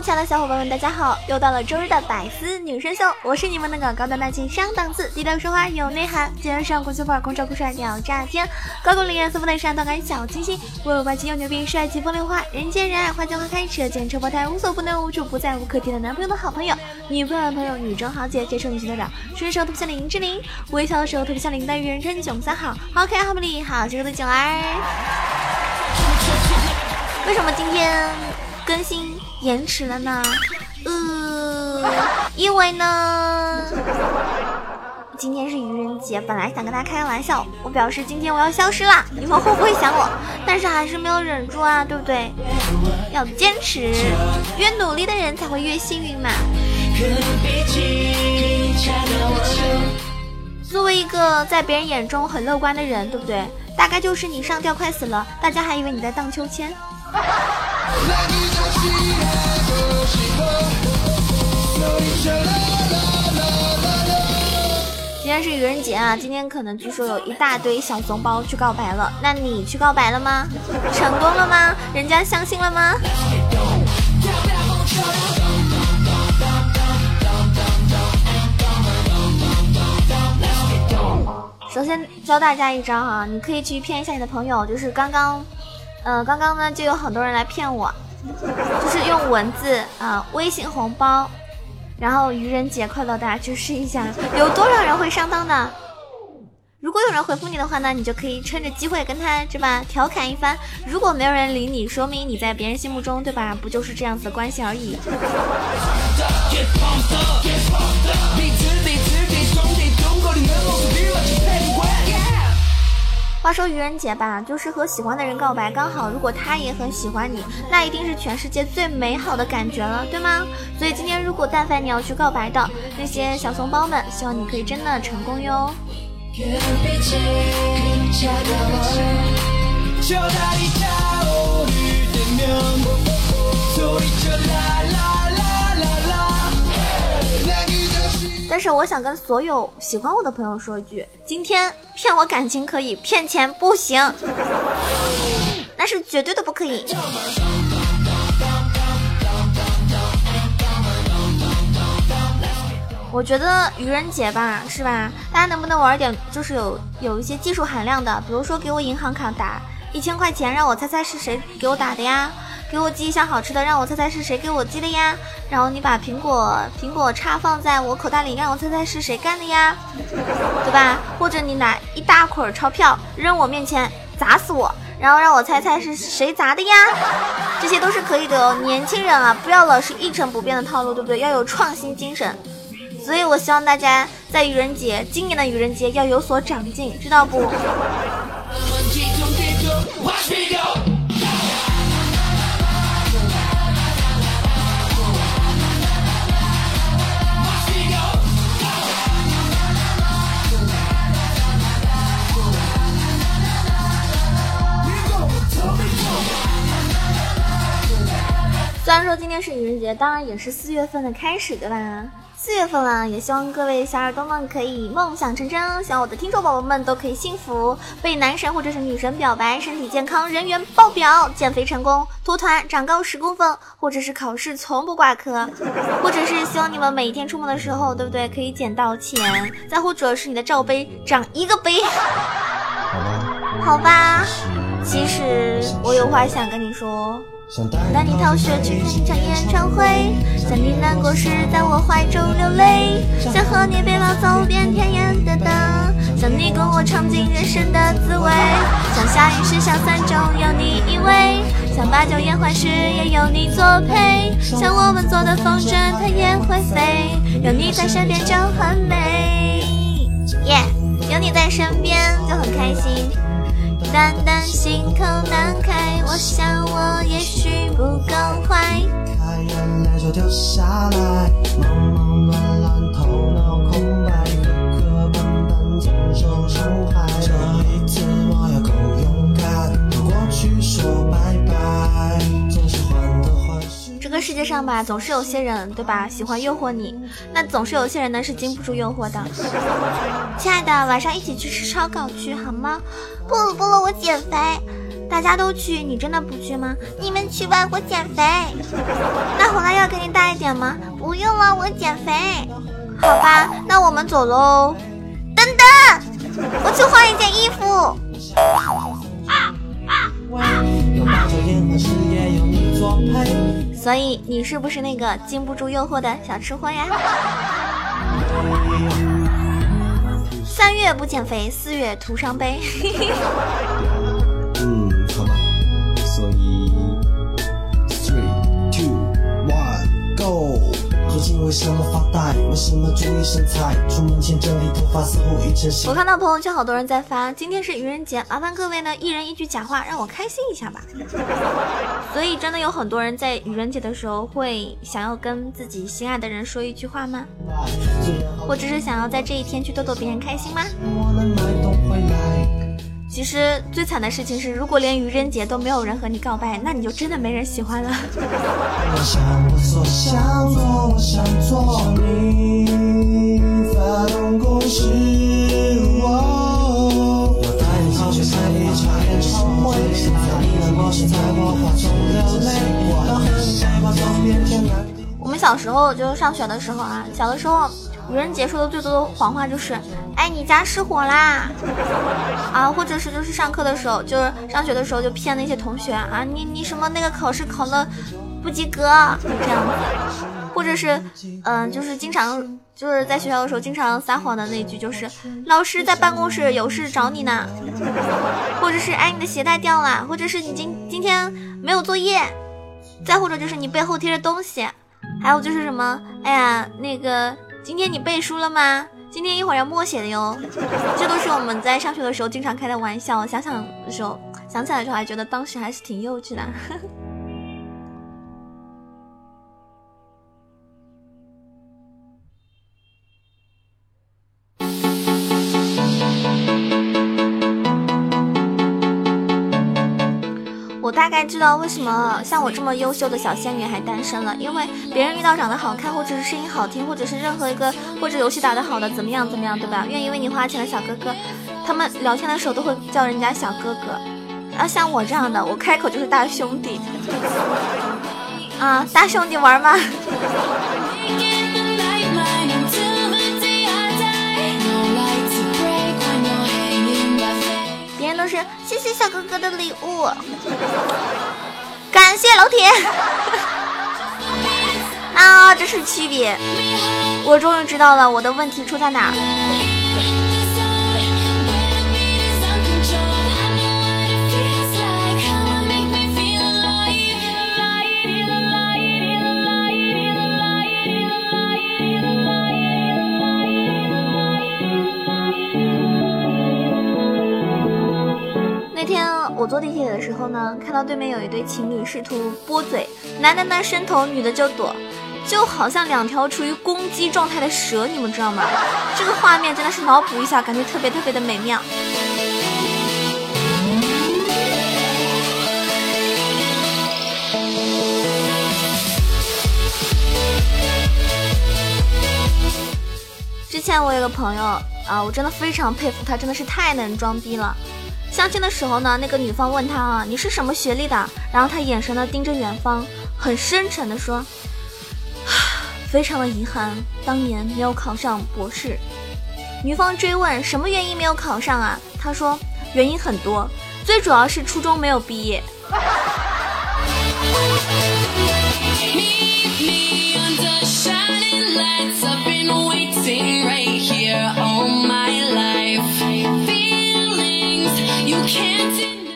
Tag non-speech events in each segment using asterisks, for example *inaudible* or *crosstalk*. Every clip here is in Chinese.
亲爱的小伙伴们，大家好！又到了周日的百思女神秀，我是你们那个高端大气上档次、低调奢华有内涵、今天上国际范、空照酷帅鸟炸天、高冷艳色不带上档感小清新、温柔霸气又牛逼、帅气风流花、人见人爱、花见花开、车见车爆胎、无所不能、无处不在、无可替代男朋友的好朋友、女朋友的朋友、女中豪杰、接受女性的长、的时候特别像林志玲，微笑的时候特别像林黛玉，人称囧三好，好可爱好美丽好邪恶的囧儿。为什么今天更新？延迟了呢，呃，因为呢，今天是愚人节，本来想跟大家开个玩笑，我表示今天我要消失了，你们会不会想我？但是还是没有忍住啊，对不对？要坚持，越努力的人才会越幸运嘛。作为一个在别人眼中很乐观的人，对不对？大概就是你上吊快死了，大家还以为你在荡秋千。今天是愚人节啊！今天可能据说有一大堆小怂包去告白了，那你去告白了吗？成功了吗？人家相信了吗？首先教大家一招哈，你可以去骗一下你的朋友，就是刚刚。呃，刚刚呢就有很多人来骗我，就是用文字啊，微信红包，然后愚人节快乐，大家去试一下，有多少人会上当的？如果有人回复你的话呢，你就可以趁着机会跟他对吧调侃一番。如果没有人理你，说明你在别人心目中对吧，不就是这样子的关系而已。话说愚人节吧，就是和喜欢的人告白，刚好如果他也很喜欢你，那一定是全世界最美好的感觉了，对吗？所以今天如果但凡你要去告白的那些小怂包们，希望你可以真的成功哟。但是我想跟所有喜欢我的朋友说一句：今天骗我感情可以，骗钱不行，那是绝对的不可以。我觉得愚人节吧，是吧？大家能不能玩点就是有有一些技术含量的？比如说给我银行卡打一千块钱，让我猜猜是谁给我打的呀？给我寄一箱好吃的，让我猜猜是谁给我寄的呀？然后你把苹果苹果叉放在我口袋里，让我猜猜是谁干的呀？对吧？或者你拿一大捆钞票扔我面前砸死我，然后让我猜猜是谁砸的呀？这些都是可以的哦。年轻人啊，不要老是一成不变的套路，对不对？要有创新精神。所以我希望大家在愚人节，今年的愚人节要有所长进，知道不？当然也是四月份的开始，对吧？四月份了，也希望各位小耳朵们可以梦想成真，希望我的听众宝宝们都可以幸福，被男神或者是女神表白，身体健康，人缘爆表，减肥成功，脱团长高十公分，或者是考试从不挂科，或者是希望你们每天出门的时候，对不对？可以捡到钱，再或者是你的罩杯长一个杯，好吧？其实我有话想跟你说。想带你逃学去看一场演唱会，想你难过时在我怀中流泪，想和你背包走遍天涯的灯，想你跟我尝尽人生的滋味，想下雨时小伞中有你依偎，想把酒言欢时也有你作陪，想我们做的风筝它也会飞，有你在身边就很美，耶，有你在身边就很开心。单单心口难开，我想我也许不够坏。吧，总是有些人，对吧，喜欢诱惑你，那总是有些人呢是经不住诱惑的。*laughs* 亲爱的，晚上一起去吃烧烤去好吗？不了不了，我减肥。大家都去，你真的不去吗？你们去吧，我减肥。那红辣要给你带一点吗？不用了，我减肥。好吧，那我们走喽。等等，我去换一件衣服。所以你是不是那个经不住诱惑的小吃货呀？三月不减肥，四月徒伤悲。我看到朋友圈好多人在发，今天是愚人节，麻烦各位呢一人一句假话，让我开心一下吧。*laughs* 所以真的有很多人在愚人节的时候会想要跟自己心爱的人说一句话吗？*laughs* 或者是想要在这一天去逗逗别人开心吗？其实最惨的事情是，如果连愚人节都没有人和你告白，那你就真的没人喜欢了。我们小时候就上学的时候啊，小的时候。愚人节说的最多的谎话就是，哎，你家失火啦，*laughs* 啊，或者是就是上课的时候，就是上学的时候就骗那些同学啊，你你什么那个考试考了不及格，这样子，或者是，嗯，就是经常就是在学校的时候经常撒谎的那句就是，老师在办公室有事找你呢，*laughs* 或者是哎你的鞋带掉了，或者是你今今天没有作业，再或者就是你背后贴着东西，还有就是什么，哎呀那个。今天你背书了吗？今天一会儿要默写的哟。这都是我们在上学的时候经常开的玩笑。想想的时候，想起来的时候，还觉得当时还是挺幼稚的。知道为什么像我这么优秀的小仙女还单身了，因为别人遇到长得好看，或者是声音好听，或者是任何一个或者游戏打得好的怎么样怎么样，对吧？愿意为你花钱的小哥哥，他们聊天的时候都会叫人家小哥哥。啊，像我这样的，我开口就是大兄弟。*laughs* 啊，大兄弟玩吗？小哥哥的礼物，感谢老铁。*laughs* 啊，这是区别，我终于知道了我的问题出在哪。儿坐地铁的时候呢，看到对面有一对情侣试图拨嘴，男的呢伸头，女的就躲，就好像两条处于攻击状态的蛇，你们知道吗？这个画面真的是脑补一下，感觉特别特别的美妙。之前我有个朋友啊，我真的非常佩服他，真的是太能装逼了。相亲的时候呢，那个女方问他啊，你是什么学历的？然后他眼神呢盯着远方，很深沉的说，非常的遗憾，当年没有考上博士。女方追问什么原因没有考上啊？他说原因很多，最主要是初中没有毕业。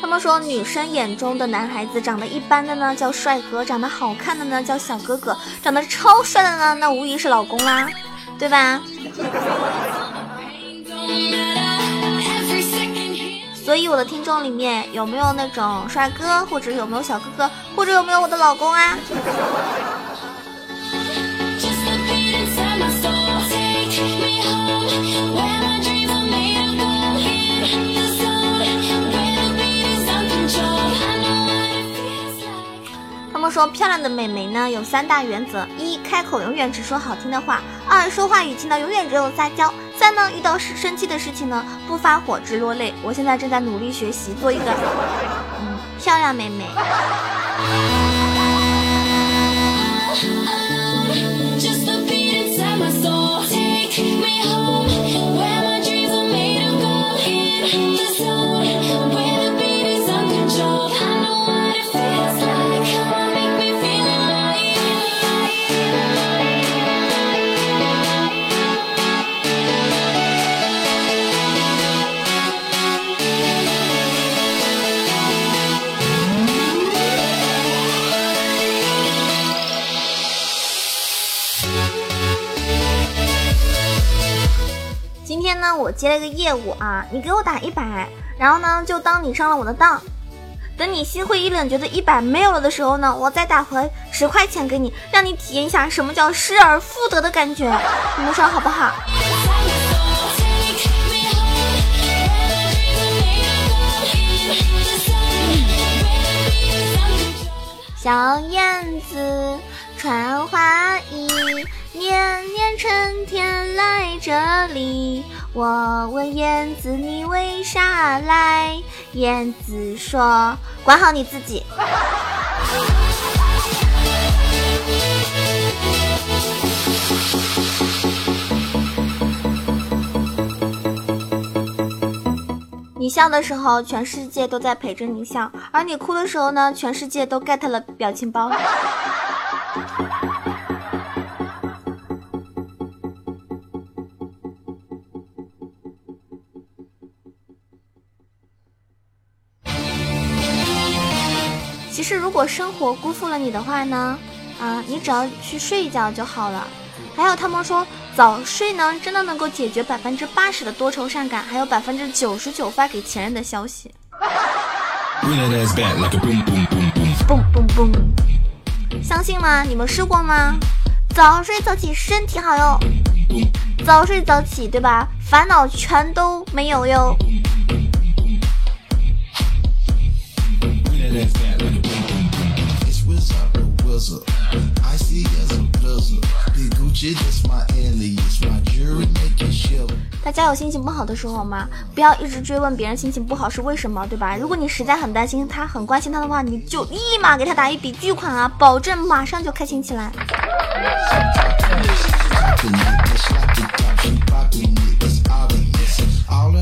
他们说，女生眼中的男孩子长得一般的呢叫帅哥，长得好看的呢叫小哥哥，长得超帅的呢那无疑是老公啦，对吧？所以我的听众里面有没有那种帅哥，或者有没有小哥哥，或者有没有我的老公啊？说漂亮的美眉呢，有三大原则：一、开口永远只说好听的话；二、说话语气呢永远只有撒娇；三呢，遇到生气的事情呢不发火只落泪。我现在正在努力学习，做一个嗯漂亮美眉。接了一个业务啊，你给我打一百，然后呢就当你上了我的当，等你心灰意冷觉得一百没有了的时候呢，我再打回十块钱给你，让你体验一下什么叫失而复得的感觉，*laughs* 你们说好不好？小燕子穿花衣，年年春天来这里。我问燕子你为啥来？燕子说：管好你自己。你笑的时候，全世界都在陪着你笑；而你哭的时候呢，全世界都 get 了表情包。其实，如果生活辜负了你的话呢，啊，你只要去睡一觉就好了。还有，他们说早睡呢，真的能够解决百分之八十的多愁善感，还有百分之九十九发给前任的消息。嘣嘣嘣！相信吗？你们试过吗？早睡早起身体好哟，早睡早起，对吧？烦恼全都没有哟。大家有心情不好的时候吗？不要一直追问别人心情不好是为什么，对吧？如果你实在很担心他，很关心他的话，你就立马给他打一笔巨款啊，保证马上就开心起来。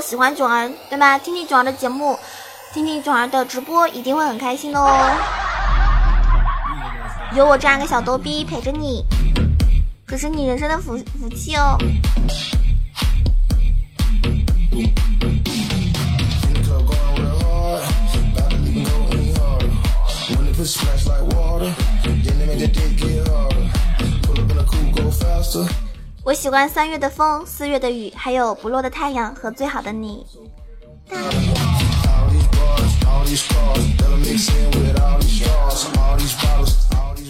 喜欢囧儿对吧？听听囧儿的节目，听听囧儿的直播，一定会很开心的哦。有我这样一个小逗逼陪着你，可是你人生的福福气哦。我喜欢三月的风，四月的雨，还有不落的太阳和最好的你。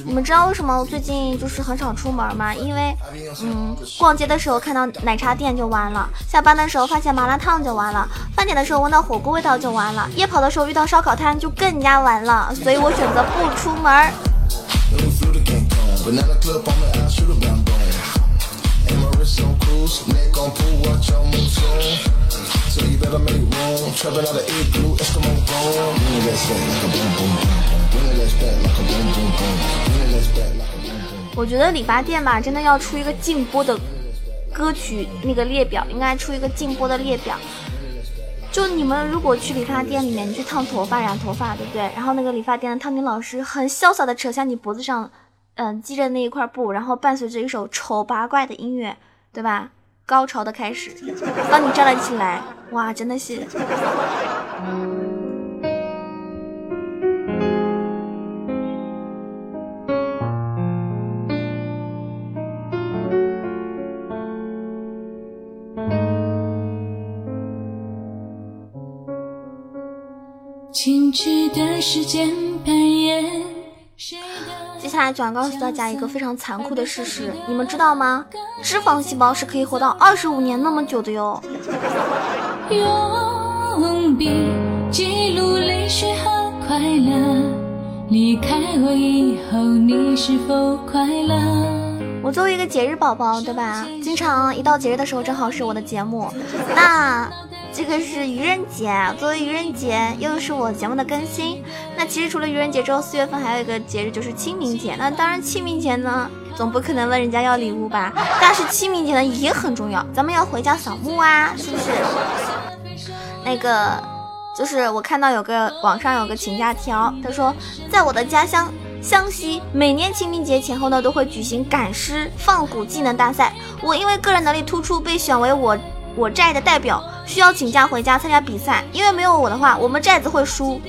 你们知道为什么我最近就是很少出门吗？因为，嗯，逛街的时候看到奶茶店就完了，下班的时候发现麻辣烫就完了，饭点的时候闻到火锅味道就完了，夜跑的时候遇到烧烤摊就更加完了，所以我选择不出门。我觉得理发店吧，真的要出一个禁播的歌曲那个列表，应该出一个禁播的列表。就你们如果去理发店里面，你去烫头发、染头发，对不对？然后那个理发店的烫金老师很潇洒的扯下你脖子上。嗯，系着那一块布，然后伴随着一首丑八怪的音乐，对吧？高潮的开始，当你站了起来，哇，真的是接下来就要告诉大家一个非常残酷的事实，你们知道吗？脂肪细胞是可以活到二十五年那么久的哟。用笔记录泪水和快乐，离开我以后你是否快乐？我作为一个节日宝宝，对吧？经常一到节日的时候，正好是我的节目。那这个是愚人节，作为愚人节，又是我节目的更新。那其实除了愚人节之后，四月份还有一个节日就是清明节。那当然，清明节呢，总不可能问人家要礼物吧？但是清明节呢也很重要，咱们要回家扫墓啊，是不是？那个就是我看到有个网上有个请假条，他说在我的家乡。湘西每年清明节前后呢，都会举行赶尸放蛊技能大赛。我因为个人能力突出，被选为我我寨的代表，需要请假回家参加比赛。因为没有我的话，我们寨子会输。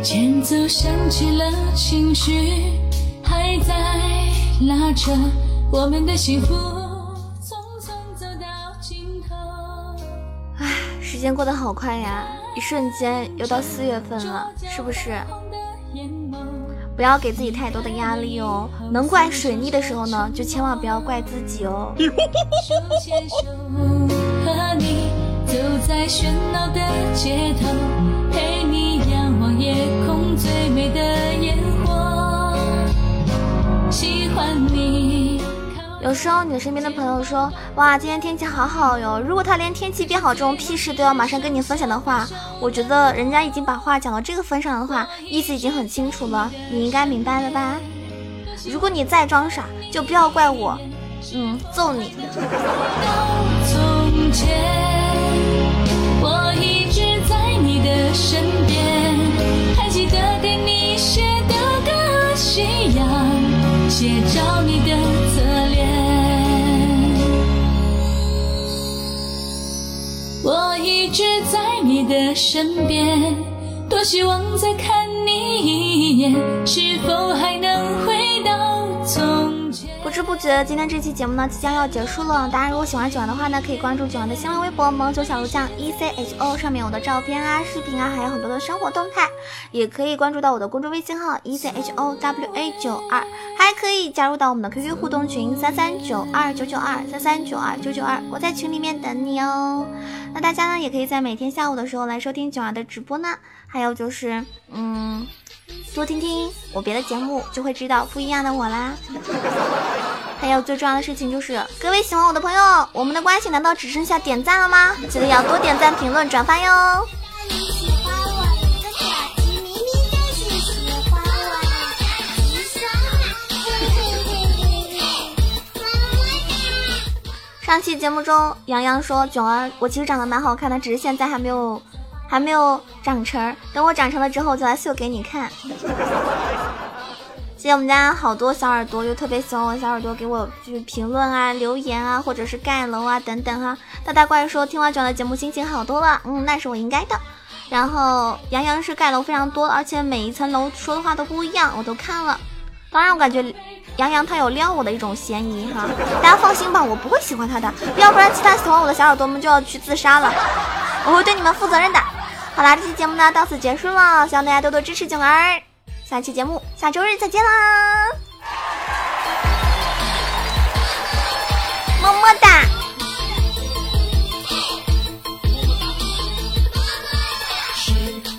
前奏响起了，情绪还在拉扯，我们的幸福匆匆走到尽头。唉，时间过得好快呀，一瞬间又到四月份了，是不是？不要给自己太多的压力哦，能怪水逆的时候呢，就千万不要怪自己哦。*laughs* *laughs* 和你走在喧闹的街头，有时候你身边的朋友说：“哇，今天天气好好哟。”如果他连天气变好这种屁事都要马上跟你分享的话，我觉得人家已经把话讲到这个份上的话，意思已经很清楚了。你应该明白了吧？如果你再装傻，就不要怪我，嗯，揍你。我一直在你的身边，还记得给你写的歌，夕阳写照你的一直在你的身边，多希望再看你一眼，是否还能。不知不觉，今天这期节目呢即将要结束了。大家如果喜欢九儿的话呢，可以关注九儿的新浪微博“萌九小鹿酱 E C H O”，上面有我的照片啊、视频啊，还有很多的生活动态。也可以关注到我的公众微信号 “E C H O W A 九二”，还可以加入到我们的 QQ 互动群三三九二九九二三三九二九九二，我在群里面等你哦。那大家呢，也可以在每天下午的时候来收听九儿的直播呢。还有就是，嗯。多听听我别的节目，就会知道不一样的我啦。还有最重要的事情就是，各位喜欢我的朋友，我们的关系难道只剩下点赞了吗？记得要多点赞、评论、转发哟。上期节目中，洋洋说：“囧儿，我其实长得蛮好看的，只是现在还没有。”还没有长成，等我长成了之后，就来秀给你看。谢谢我们家好多小耳朵，又特别喜欢我小耳朵，给我就是评论啊、留言啊，或者是盖楼啊等等哈。大大怪说听完讲的节目心情好多了，嗯，那是我应该的。然后杨洋是盖楼非常多，而且每一层楼说的话都不一样，我都看了。当然，我感觉杨洋他有撩我的一种嫌疑哈。大家放心吧，我不会喜欢他的，要不然其他喜欢我的小耳朵们就要去自杀了，我会对你们负责任的。好啦，这期节目呢到此结束了，希望大家多多支持囧儿。下期节目下周日再见啦，么么哒。